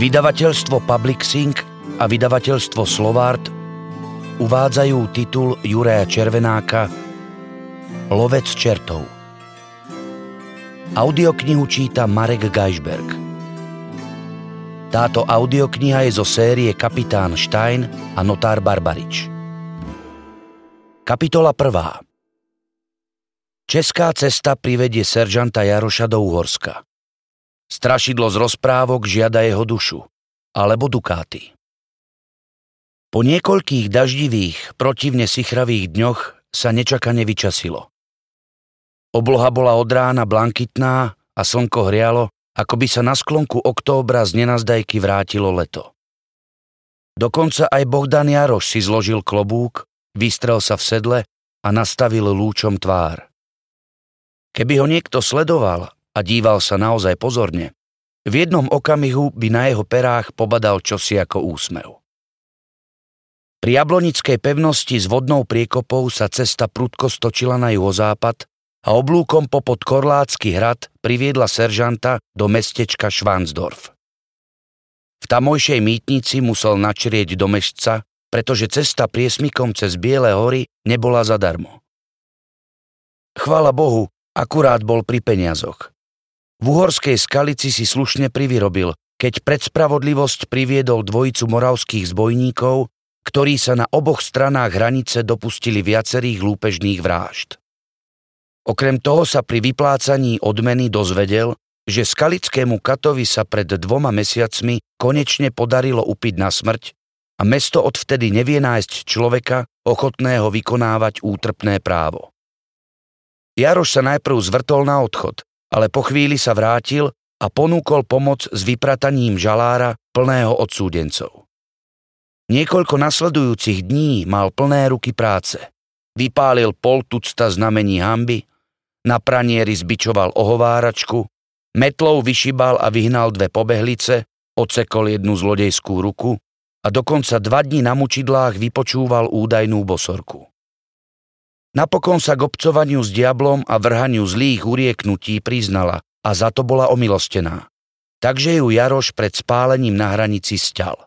Vydavateľstvo Publixing a vydavateľstvo Slovart uvádzajú titul Juraja Červenáka Lovec čertov. Audioknihu číta Marek Geisberg. Táto audiokniha je zo série Kapitán Stein a Notár Barbarič. Kapitola 1. Česká cesta privedie seržanta Jaroša do Uhorska. Strašidlo z rozprávok žiada jeho dušu, alebo dukáty. Po niekoľkých daždivých, protivne sichravých dňoch sa nečakane vyčasilo. Obloha bola od rána blankitná a slnko hrialo, ako by sa na sklonku októbra z nenazdajky vrátilo leto. Dokonca aj Bohdan Jaroš si zložil klobúk, vystrel sa v sedle a nastavil lúčom tvár. Keby ho niekto sledoval a díval sa naozaj pozorne, v jednom okamihu by na jeho perách pobadal čosi ako úsmev. Pri jablonickej pevnosti s vodnou priekopou sa cesta prudko stočila na juhozápad a oblúkom popod Korlácky hrad priviedla seržanta do mestečka Švansdorf. V tamojšej mýtnici musel načrieť do mešca, pretože cesta priesmikom cez Biele hory nebola zadarmo. Chvala Bohu, akurát bol pri peniazoch. V uhorskej skalici si slušne privyrobil, keď pred spravodlivosť priviedol dvojicu moravských zbojníkov, ktorí sa na oboch stranách hranice dopustili viacerých lúpežných vrážd. Okrem toho sa pri vyplácaní odmeny dozvedel, že skalickému katovi sa pred dvoma mesiacmi konečne podarilo upiť na smrť a mesto odvtedy nevie nájsť človeka ochotného vykonávať útrpné právo. Jaroš sa najprv zvrtol na odchod, ale po chvíli sa vrátil a ponúkol pomoc s vyprataním žalára plného odsúdencov. Niekoľko nasledujúcich dní mal plné ruky práce. Vypálil pol tucta znamení hamby, na pranieri zbičoval ohováračku, metlou vyšibal a vyhnal dve pobehlice, odsekol jednu zlodejskú ruku a dokonca dva dní na mučidlách vypočúval údajnú bosorku. Napokon sa k obcovaniu s diablom a vrhaniu zlých urieknutí priznala a za to bola omilostená. Takže ju Jaroš pred spálením na hranici sťal.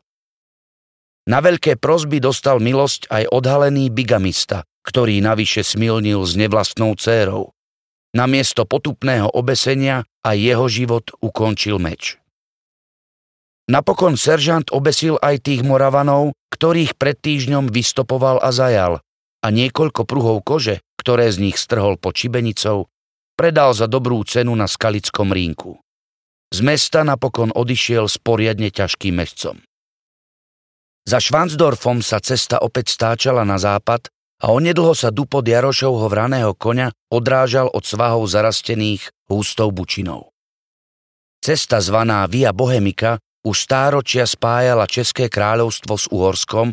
Na veľké prosby dostal milosť aj odhalený bigamista, ktorý navyše smilnil s nevlastnou dcérou. Namiesto potupného obesenia a jeho život ukončil meč. Napokon seržant obesil aj tých Moravanov, ktorých pred týždňom vystopoval a zajal a niekoľko pruhov kože, ktoré z nich strhol po čibenicou, predal za dobrú cenu na skalickom rínku. Z mesta napokon odišiel s poriadne ťažkým mešcom. Za Švansdorfom sa cesta opäť stáčala na západ a onedlho sa dupod Jarošovho vraného koňa odrážal od svahov zarastených hústou bučinou. Cesta zvaná Via Bohemika už stáročia spájala České kráľovstvo s Uhorskom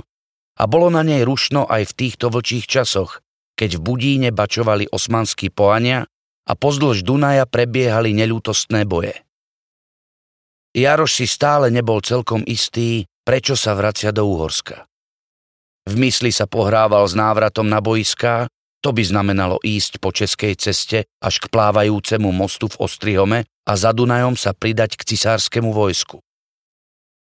a bolo na nej rušno aj v týchto vlčích časoch, keď v Budíne bačovali osmanskí poania a pozdĺž Dunaja prebiehali neľútostné boje. Jaroš si stále nebol celkom istý, prečo sa vracia do Uhorska. V mysli sa pohrával s návratom na boiská, to by znamenalo ísť po českej ceste až k plávajúcemu mostu v Ostrihome a za Dunajom sa pridať k cisárskému vojsku.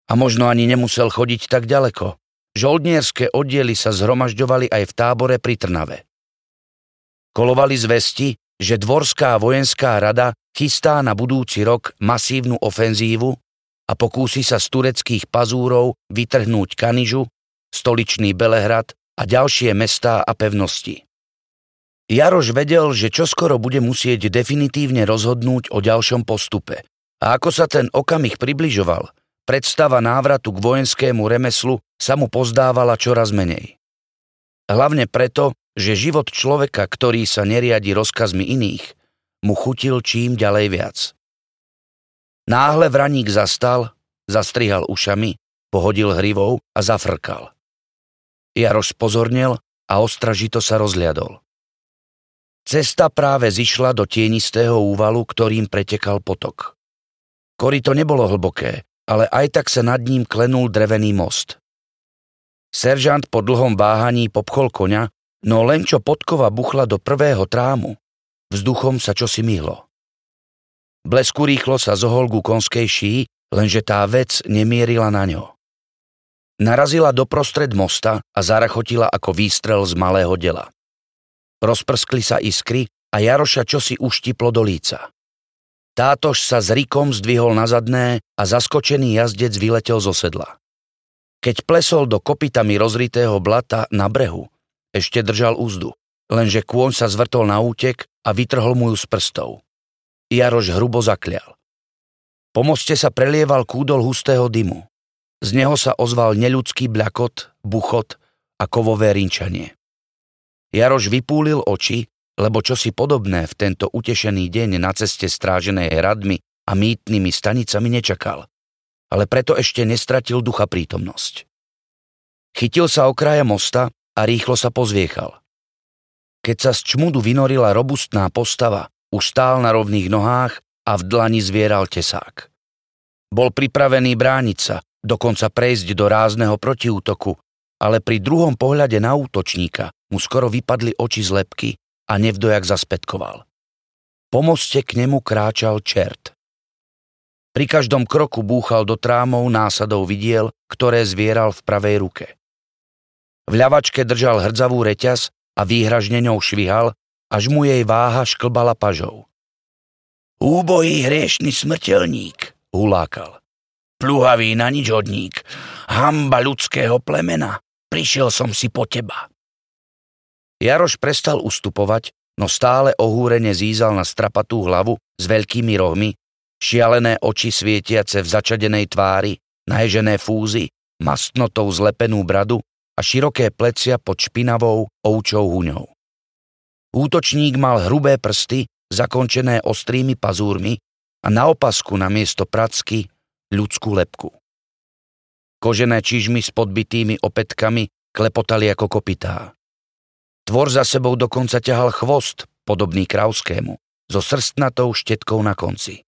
A možno ani nemusel chodiť tak ďaleko. Žoldnierské oddiely sa zhromažďovali aj v tábore pri Trnave. Kolovali zvesti, že Dvorská vojenská rada chystá na budúci rok masívnu ofenzívu a pokúsi sa z tureckých pazúrov vytrhnúť Kanižu, stoličný Belehrad a ďalšie mestá a pevnosti. Jaroš vedel, že čoskoro bude musieť definitívne rozhodnúť o ďalšom postupe. A ako sa ten okamih približoval, predstava návratu k vojenskému remeslu sa mu pozdávala čoraz menej. Hlavne preto, že život človeka, ktorý sa neriadi rozkazmi iných, mu chutil čím ďalej viac. Náhle vraník zastal, zastrihal ušami, pohodil hrivou a zafrkal. Jaroš spozornil a ostražito sa rozliadol. Cesta práve zišla do tienistého úvalu, ktorým pretekal potok. Korito nebolo hlboké, ale aj tak sa nad ním klenul drevený most. Seržant po dlhom váhaní popchol koňa, no len čo podkova buchla do prvého trámu, Vzduchom sa čosi myhlo. Blesku rýchlo sa zohol ku konskej šíji, lenže tá vec nemierila na ňo. Narazila doprostred mosta a zarachotila ako výstrel z malého dela. Rozprskli sa iskry a Jaroša čosi uštiplo do líca. Tátož sa s rikom zdvihol na zadné a zaskočený jazdec vyletel zo sedla. Keď plesol do kopitami rozritého blata na brehu, ešte držal úzdu, lenže kôň sa zvrtol na útek a vytrhol mu ju z prstov. Jaroš hrubo zaklial. Po moste sa prelieval kúdol hustého dymu. Z neho sa ozval neľudský bľakot, buchot a kovové rinčanie. Jaroš vypúlil oči, lebo čosi podobné v tento utešený deň na ceste stráženej hradmi a mýtnymi stanicami nečakal, ale preto ešte nestratil ducha prítomnosť. Chytil sa okraja mosta a rýchlo sa pozviechal. Keď sa z čmudu vynorila robustná postava, už stál na rovných nohách a v dlani zvieral tesák. Bol pripravený brániť sa, dokonca prejsť do rázneho protiútoku, ale pri druhom pohľade na útočníka mu skoro vypadli oči z lepky a nevdojak zaspätkoval. Po moste k nemu kráčal čert. Pri každom kroku búchal do trámov násadov vidiel, ktoré zvieral v pravej ruke. V ľavačke držal hrdzavú reťaz a výhražne ňou švihal, až mu jej váha šklbala pažou. Úbojí hriešný smrteľník, hulákal. Pluhavý na nič hodník, hamba ľudského plemena, prišiel som si po teba. Jaroš prestal ustupovať, no stále ohúrene zízal na strapatú hlavu s veľkými rohmi, šialené oči svietiace v začadenej tvári, naježené fúzy, mastnotou zlepenú bradu a široké plecia pod špinavou oučou huňou. Útočník mal hrubé prsty, zakončené ostrými pazúrmi a na opasku na miesto pracky ľudskú lepku. Kožené čižmy s podbitými opetkami klepotali ako kopitá. Tvor za sebou dokonca ťahal chvost, podobný krauskému, so srstnatou štetkou na konci.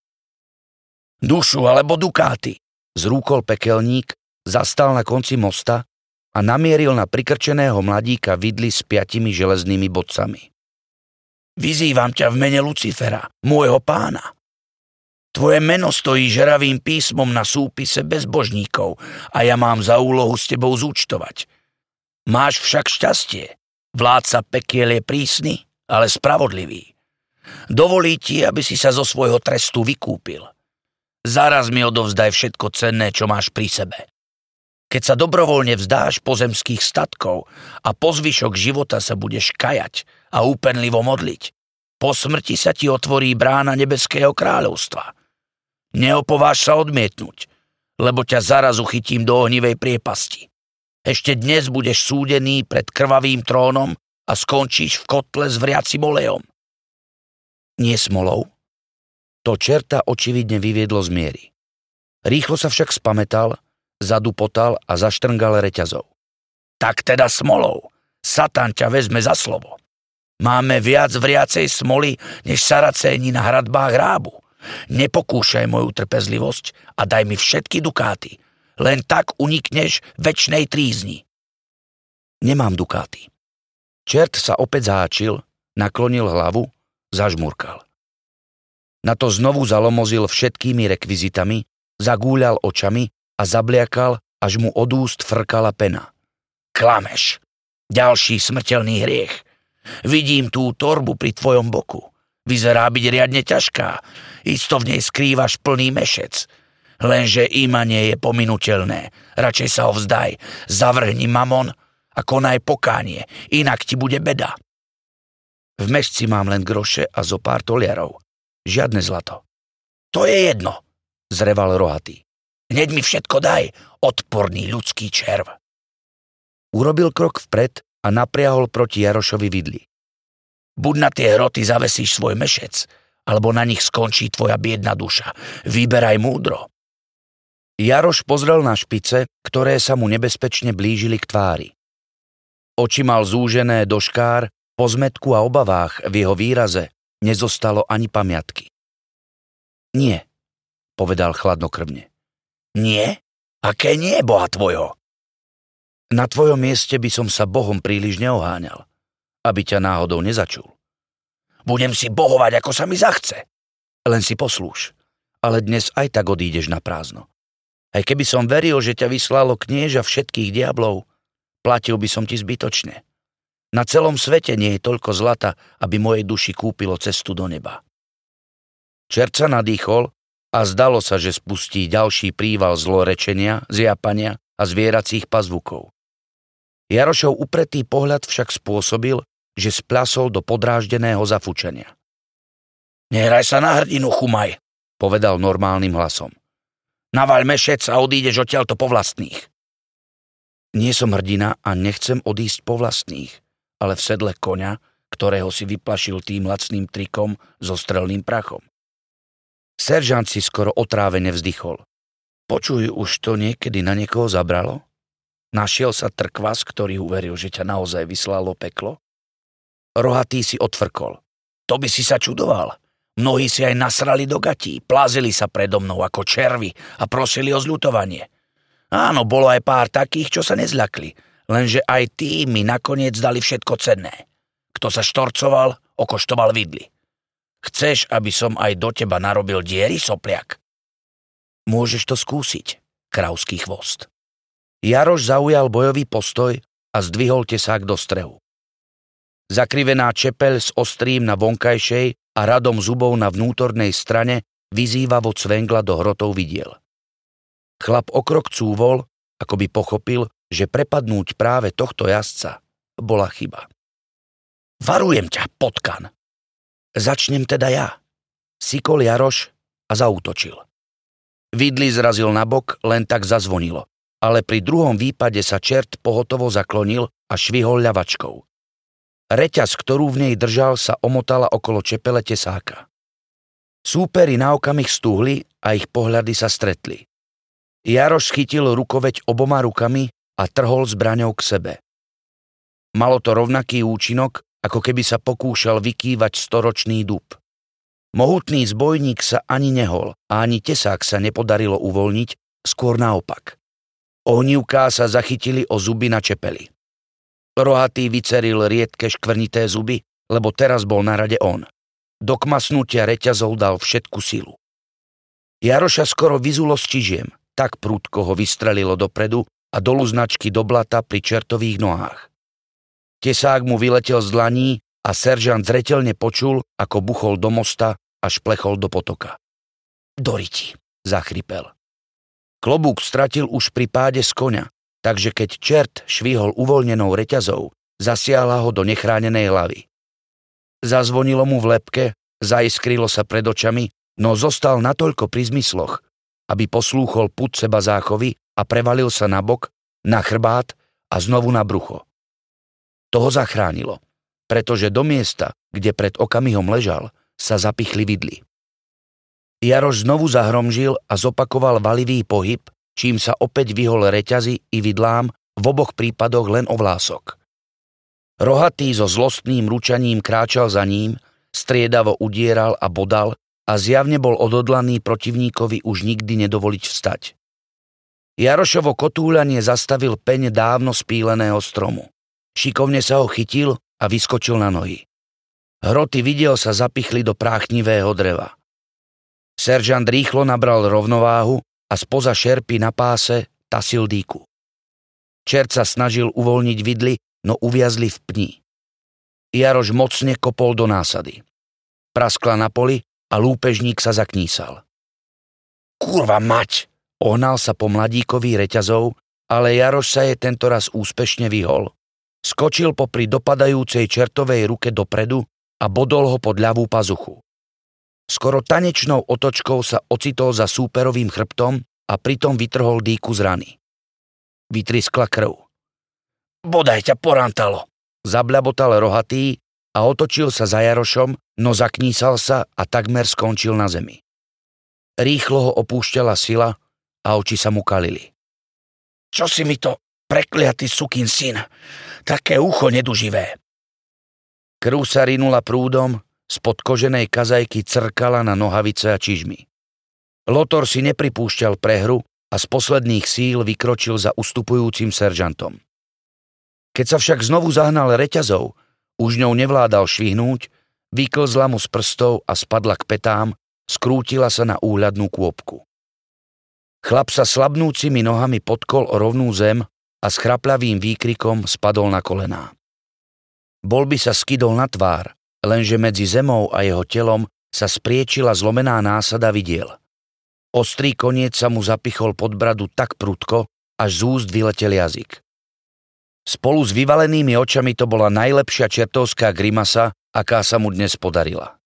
Dušu alebo dukáty, zrúkol pekelník, zastal na konci mosta a namieril na prikrčeného mladíka vidly s piatimi železnými bodcami. Vyzývam ťa v mene Lucifera, môjho pána. Tvoje meno stojí žeravým písmom na súpise bezbožníkov a ja mám za úlohu s tebou zúčtovať. Máš však šťastie. Vládca pekiel je prísny, ale spravodlivý. Dovolí ti, aby si sa zo svojho trestu vykúpil. Zaraz mi odovzdaj všetko cenné, čo máš pri sebe. Keď sa dobrovoľne vzdáš pozemských statkov a po zvyšok života sa budeš kajať a úpenlivo modliť, po smrti sa ti otvorí brána nebeského kráľovstva – Neopováž sa odmietnúť, lebo ťa zarazu chytím do ohnivej priepasti. Ešte dnes budeš súdený pred krvavým trónom a skončíš v kotle s vriacim olejom. Nie smolou? To čerta očividne vyviedlo z miery. Rýchlo sa však spametal, zadupotal a zaštrngal reťazov. Tak teda smolou. Satan ťa vezme za slovo. Máme viac vriacej smoly, než saracéni na hradbách rábu. Nepokúšaj moju trpezlivosť a daj mi všetky dukáty. Len tak unikneš väčšnej trízni. Nemám dukáty. Čert sa opäť záčil, naklonil hlavu, zažmurkal. Na to znovu zalomozil všetkými rekvizitami, zagúľal očami a zabliakal, až mu od úst frkala pena. Klameš. Ďalší smrteľný hriech. Vidím tú torbu pri tvojom boku. Vyzerá byť riadne ťažká. Isto v nej skrývaš plný mešec. Lenže imanie je pominutelné. Radšej sa ho vzdaj. Zavrhni mamon a konaj pokánie, inak ti bude beda. V mešci mám len groše a zo pár toliarov. Žiadne zlato. To je jedno, zreval rohatý. Hneď mi všetko daj, odporný ľudský červ. Urobil krok vpred a napriahol proti Jarošovi vidli. Buď na tie hroty zavesíš svoj mešec, alebo na nich skončí tvoja biedna duša. Vyberaj múdro. Jaroš pozrel na špice, ktoré sa mu nebezpečne blížili k tvári. Oči mal zúžené do škár, po zmetku a obavách v jeho výraze nezostalo ani pamiatky. Nie, povedal chladnokrvne. Nie? Aké nie, boha tvojho? Na tvojom mieste by som sa Bohom príliš neoháňal aby ťa náhodou nezačul. Budem si bohovať, ako sa mi zachce. Len si poslúš. Ale dnes aj tak odídeš na prázdno. Aj keby som veril, že ťa vyslalo knieža všetkých diablov, platil by som ti zbytočne. Na celom svete nie je toľko zlata, aby mojej duši kúpilo cestu do neba. Čert sa nadýchol a zdalo sa, že spustí ďalší príval zlorečenia, zjapania a zvieracích pazvukov. Jarošov upretý pohľad však spôsobil, že splasol do podráždeného zafučenia. Nehraj sa na hrdinu, chumaj, povedal normálnym hlasom. Naval mešec a odídeš odtiaľto po vlastných. Nie som hrdina a nechcem odísť po vlastných, ale v sedle koňa, ktorého si vyplašil tým lacným trikom so strelným prachom. Seržant si skoro otrávene vzdychol. Počuj, už to niekedy na niekoho zabralo? Našiel sa trkvas, ktorý uveril, že ťa naozaj vyslalo peklo? Rohatý si otvrkol. To by si sa čudoval. Mnohí si aj nasrali do gatí, plázili sa predo mnou ako červy a prosili o zľutovanie. Áno, bolo aj pár takých, čo sa nezľakli, lenže aj tí mi nakoniec dali všetko cenné. Kto sa štorcoval, okoštoval vidly. Chceš, aby som aj do teba narobil diery, sopliak? Môžeš to skúsiť, kravský chvost. Jaroš zaujal bojový postoj a zdvihol tesák do strehu. Zakrivená čepeľ s ostrým na vonkajšej a radom zubov na vnútornej strane vyzývavo cvengla do hrotov vidiel. Chlap okrok cúvol, ako by pochopil, že prepadnúť práve tohto jazdca bola chyba. Varujem ťa, potkan! Začnem teda ja. Sikol Jaroš a zautočil. Vidli zrazil na bok, len tak zazvonilo ale pri druhom výpade sa čert pohotovo zaklonil a švihol ľavačkou. Reťaz, ktorú v nej držal, sa omotala okolo čepele tesáka. Súperi na okamih stúhli a ich pohľady sa stretli. Jaroš chytil rukoveď oboma rukami a trhol zbraňou k sebe. Malo to rovnaký účinok, ako keby sa pokúšal vykývať storočný dub. Mohutný zbojník sa ani nehol a ani tesák sa nepodarilo uvoľniť, skôr naopak. Ohnívká sa zachytili o zuby na čepeli. Rohatý vyceril riedke škvrnité zuby, lebo teraz bol na rade on. Do kmasnutia reťazov dal všetku silu. Jaroša skoro vyzulo s čižiem, tak prúdko ho vystrelilo dopredu a dolu značky do blata pri čertových nohách. Tesák mu vyletel z dlaní a seržant zretelne počul, ako buchol do mosta a šplechol do potoka. Doriti, zachrypel. Klobúk stratil už pri páde z koňa, takže keď čert švihol uvoľnenou reťazou, zasiahla ho do nechránenej hlavy. Zazvonilo mu v lepke, zaiskrilo sa pred očami, no zostal natoľko pri zmysloch, aby poslúchol put seba záchovy a prevalil sa na bok, na chrbát a znovu na brucho. To ho zachránilo, pretože do miesta, kde pred okamihom ležal, sa zapichli vidly. Jaroš znovu zahromžil a zopakoval valivý pohyb, čím sa opäť vyhol reťazi i vidlám, v oboch prípadoch len o vlások. Rohatý so zlostným ručaním kráčal za ním, striedavo udieral a bodal a zjavne bol odhodlaný protivníkovi už nikdy nedovoliť vstať. Jarošovo kotúľanie zastavil peň dávno spíleného stromu. Šikovne sa ho chytil a vyskočil na nohy. Hroty videl sa zapichli do práchnivého dreva. Seržant rýchlo nabral rovnováhu a spoza šerpy na páse tasil dýku. Čert sa snažil uvoľniť vidly, no uviazli v pni. Jaroš mocne kopol do násady. Praskla na poli a lúpežník sa zaknísal. Kurva mať! Ohnal sa po mladíkovi reťazov, ale Jaroš sa je tento raz úspešne vyhol. Skočil popri dopadajúcej čertovej ruke dopredu a bodol ho pod ľavú pazuchu. Skoro tanečnou otočkou sa ocitol za súperovým chrbtom a pritom vytrhol dýku z rany. Vytriskla krv. Bodaj ťa porantalo, zabľabotal rohatý a otočil sa za Jarošom, no zaknísal sa a takmer skončil na zemi. Rýchlo ho opúšťala sila a oči sa mu kalili. Čo si mi to, prekliatý sukín syn, také ucho neduživé. Krv sa rinula prúdom Spod koženej kazajky crkala na nohavice a čižmy. Lotor si nepripúšťal prehru a z posledných síl vykročil za ustupujúcim seržantom. Keď sa však znovu zahnal reťazov, už ňou nevládal švihnúť vyklzla mu z prstov a spadla k petám, skrútila sa na úhľadnú kôpku. Chlap sa slabnúcimi nohami podkol o rovnú zem a s chraplavým výkrikom spadol na kolená. Bol by sa skydol na tvár, lenže medzi zemou a jeho telom sa spriečila zlomená násada vidiel. Ostrý koniec sa mu zapichol pod bradu tak prudko, až z úst vyletel jazyk. Spolu s vyvalenými očami to bola najlepšia čertovská grimasa, aká sa mu dnes podarila.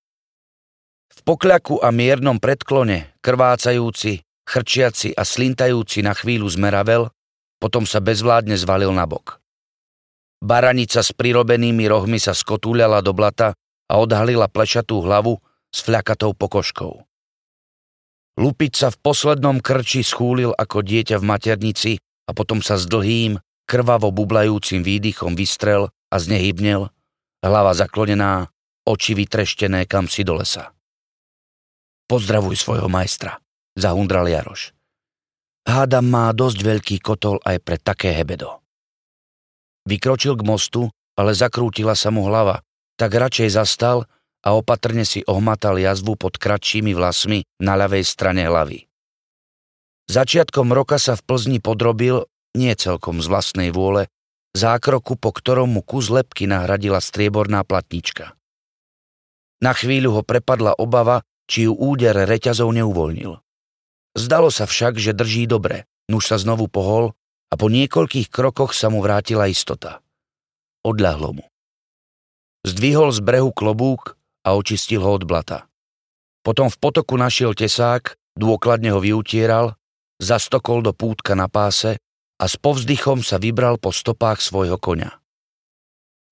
V pokľaku a miernom predklone, krvácajúci, chrčiaci a slintajúci na chvíľu zmeravel, potom sa bezvládne zvalil na bok. Baranica s prirobenými rohmi sa skotúľala do blata a odhalila plešatú hlavu s fľakatou pokožkou. Lupiť sa v poslednom krči schúlil ako dieťa v maternici a potom sa s dlhým, krvavo bublajúcim výdychom vystrel a znehybnel, hlava zaklonená, oči vytreštené kam si do lesa. Pozdravuj svojho majstra, zahundral Jaroš. Hádam má dosť veľký kotol aj pre také hebedo. Vykročil k mostu, ale zakrútila sa mu hlava, tak radšej zastal a opatrne si ohmatal jazvu pod kratšími vlasmi na ľavej strane hlavy. Začiatkom roka sa v Plzni podrobil, nie celkom z vlastnej vôle, zákroku, po ktorom mu kus lepky nahradila strieborná platnička. Na chvíľu ho prepadla obava, či ju úder reťazov neuvoľnil. Zdalo sa však, že drží dobre, nuž sa znovu pohol a po niekoľkých krokoch sa mu vrátila istota. Odľahlo mu. Zdvihol z brehu klobúk a očistil ho od blata. Potom v potoku našiel tesák, dôkladne ho vyutieral, zastokol do pútka na páse a s povzdychom sa vybral po stopách svojho konia.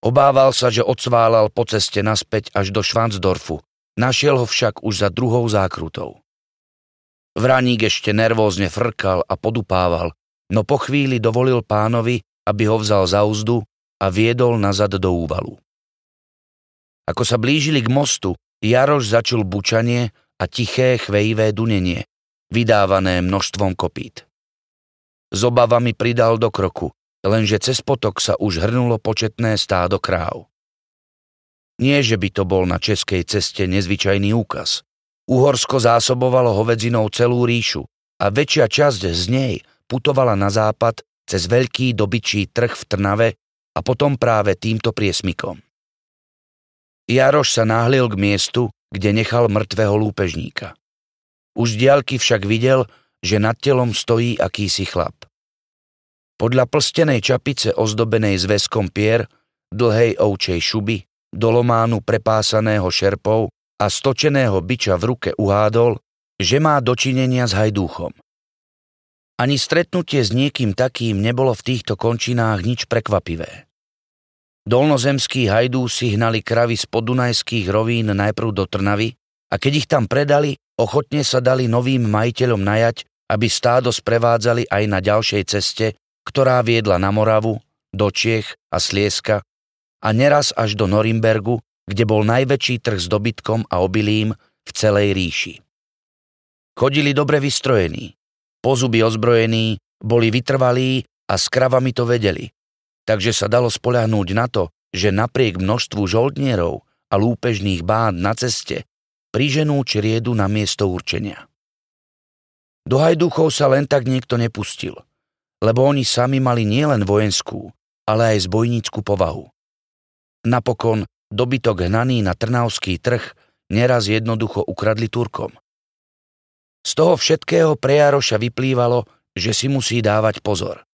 Obával sa, že odsválal po ceste naspäť až do Švansdorfu, našiel ho však už za druhou zákrutou. Vraník ešte nervózne frkal a podupával, no po chvíli dovolil pánovi, aby ho vzal za úzdu a viedol nazad do úvalu. Ako sa blížili k mostu, Jaroš začul bučanie a tiché chvejivé dunenie, vydávané množstvom kopít. S obavami pridal do kroku, lenže cez potok sa už hrnulo početné stádo kráv. Nie, že by to bol na českej ceste nezvyčajný úkaz. Uhorsko zásobovalo hovedzinou celú ríšu a väčšia časť z nej putovala na západ cez veľký dobyčí trh v Trnave a potom práve týmto priesmikom. Jaroš sa náhlil k miestu, kde nechal mŕtvého lúpežníka. Už diaľky však videl, že nad telom stojí akýsi chlap. Podľa plstenej čapice ozdobenej zväzkom pier, dlhej ovčej šuby, dolománu prepásaného šerpou a stočeného byča v ruke uhádol, že má dočinenia s hajdúchom. Ani stretnutie s niekým takým nebolo v týchto končinách nič prekvapivé. Dolnozemskí hajdúsi hnali kravy z podunajských rovín najprv do Trnavy a keď ich tam predali, ochotne sa dali novým majiteľom najať, aby stádo sprevádzali aj na ďalšej ceste, ktorá viedla na Moravu, do Čiech a Slieska a neraz až do Norimbergu, kde bol najväčší trh s dobytkom a obilím v celej ríši. Chodili dobre vystrojení, pozuby ozbrojení, boli vytrvalí a s kravami to vedeli – takže sa dalo spoľahnúť na to, že napriek množstvu žoldnierov a lúpežných bád na ceste priženú čriedu na miesto určenia. Do hajduchov sa len tak niekto nepustil, lebo oni sami mali nielen vojenskú, ale aj zbojnícku povahu. Napokon dobytok hnaný na trnavský trh neraz jednoducho ukradli Turkom. Z toho všetkého pre Jaroša vyplývalo, že si musí dávať pozor.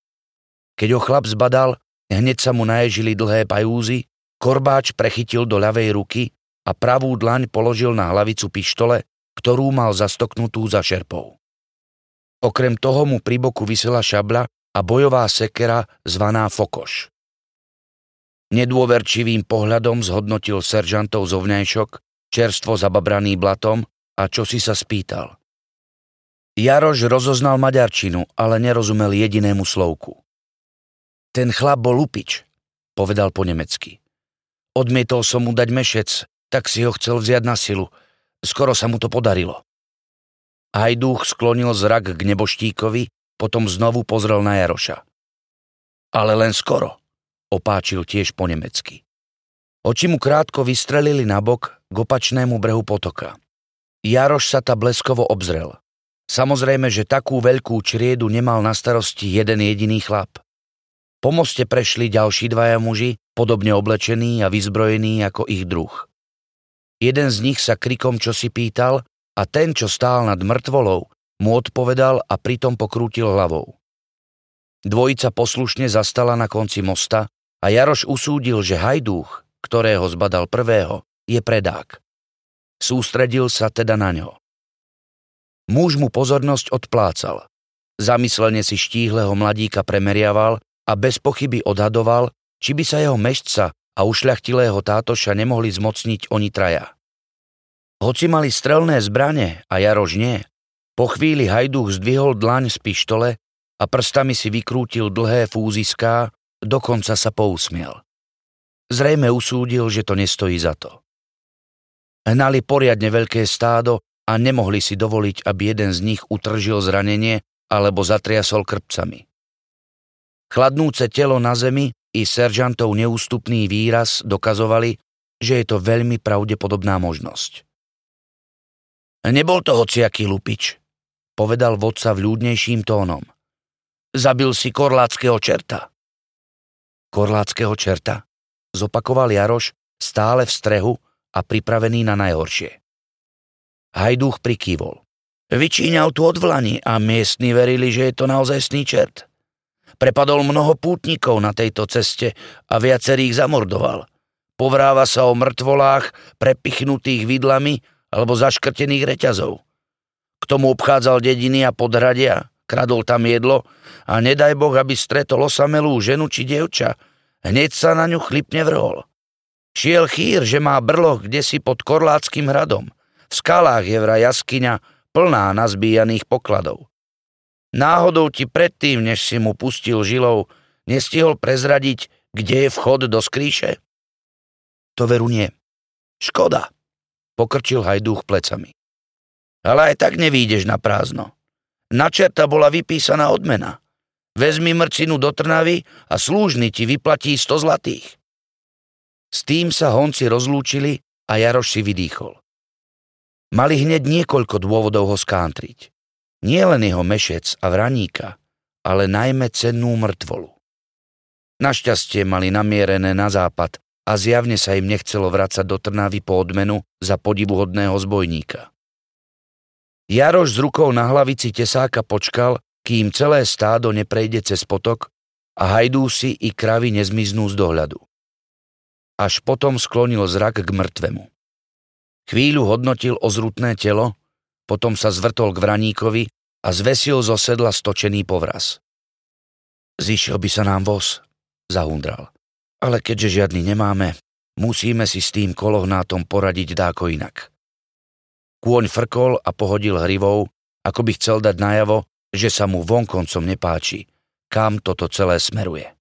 Keď ho chlap zbadal, Hneď sa mu naježili dlhé pajúzy, korbáč prechytil do ľavej ruky a pravú dlaň položil na hlavicu pištole, ktorú mal zastoknutú za šerpou. Okrem toho mu pri boku vysela šabla a bojová sekera zvaná Fokoš. Nedôverčivým pohľadom zhodnotil seržantov zovňajšok, čerstvo zababraný blatom a čo si sa spýtal. Jaroš rozoznal maďarčinu, ale nerozumel jedinému slovku. Ten chlap bol lupič, povedal po nemecky. Odmietol som mu dať mešec, tak si ho chcel vziať na silu. Skoro sa mu to podarilo. Hajdúch sklonil zrak k neboštíkovi, potom znovu pozrel na Jaroša. Ale len skoro, opáčil tiež po nemecky. Oči mu krátko vystrelili na bok k opačnému brehu potoka. Jaroš sa ta bleskovo obzrel. Samozrejme, že takú veľkú čriedu nemal na starosti jeden jediný chlap. Po moste prešli ďalší dvaja muži, podobne oblečení a vyzbrojení ako ich druh. Jeden z nich sa krikom čosi pýtal a ten, čo stál nad mŕtvolou, mu odpovedal a pritom pokrútil hlavou. Dvojica poslušne zastala na konci mosta a Jaroš usúdil, že hajdúch, ktorého zbadal prvého, je predák. Sústredil sa teda na ňo. Muž mu pozornosť odplácal. Zamyslene si štíhleho mladíka premeriaval a bez pochyby odhadoval, či by sa jeho mešca a ušľachtilého tátoša nemohli zmocniť oni traja. Hoci mali strelné zbrane a Jaroš nie, po chvíli hajduch zdvihol dlaň z pištole a prstami si vykrútil dlhé fúziská, dokonca sa pousmiel. Zrejme usúdil, že to nestojí za to. Hnali poriadne veľké stádo a nemohli si dovoliť, aby jeden z nich utržil zranenie alebo zatriasol krpcami. Chladnúce telo na zemi i seržantov neústupný výraz dokazovali, že je to veľmi pravdepodobná možnosť. Nebol to hociaký lupič, povedal vodca vľúdnejším tónom. Zabil si korláckého čerta. Korláckého čerta? Zopakoval Jaroš stále v strehu a pripravený na najhoršie. Hajdúch prikývol. Vyčíňal tu odvlani a miestni verili, že je to naozaj sný čert. Prepadol mnoho pútnikov na tejto ceste a viacerých zamordoval. Povráva sa o mŕtvolách prepichnutých vidlami alebo zaškrtených reťazov. K tomu obchádzal dediny a podhradia, kradol tam jedlo a nedaj Boh, aby stretol osamelú ženu či dievča, hneď sa na ňu chlipne vrhol. Šiel chýr, že má brloch kde si pod Korláckým hradom – v skalách je vraj jaskyňa plná nazbíjaných pokladov. Náhodou ti predtým, než si mu pustil žilou, nestihol prezradiť, kde je vchod do skríše? To veru nie. Škoda, pokrčil hajdúch plecami. Ale aj tak nevídeš na prázdno. Na čerta bola vypísaná odmena. Vezmi mrcinu do Trnavy a slúžny ti vyplatí 100 zlatých. S tým sa honci rozlúčili a Jaroš si vydýchol. Mali hneď niekoľko dôvodov ho skántriť. Nie len jeho mešec a vraníka, ale najmä cennú mŕtvolu. Našťastie mali namierené na západ a zjavne sa im nechcelo vrácať do Trnavy po odmenu za podivuhodného zbojníka. Jaroš s rukou na hlavici tesáka počkal, kým celé stádo neprejde cez potok a hajdúsi i kravy nezmiznú z dohľadu. Až potom sklonil zrak k mŕtvemu. Chvíľu hodnotil ozrutné telo, potom sa zvrtol k vraníkovi a zvesil zo sedla stočený povraz. Zišiel by sa nám voz, zahundral. Ale keďže žiadny nemáme, musíme si s tým kolohnátom poradiť dáko inak. Kôň frkol a pohodil hrivou, ako by chcel dať najavo, že sa mu vonkoncom nepáči, kam toto celé smeruje.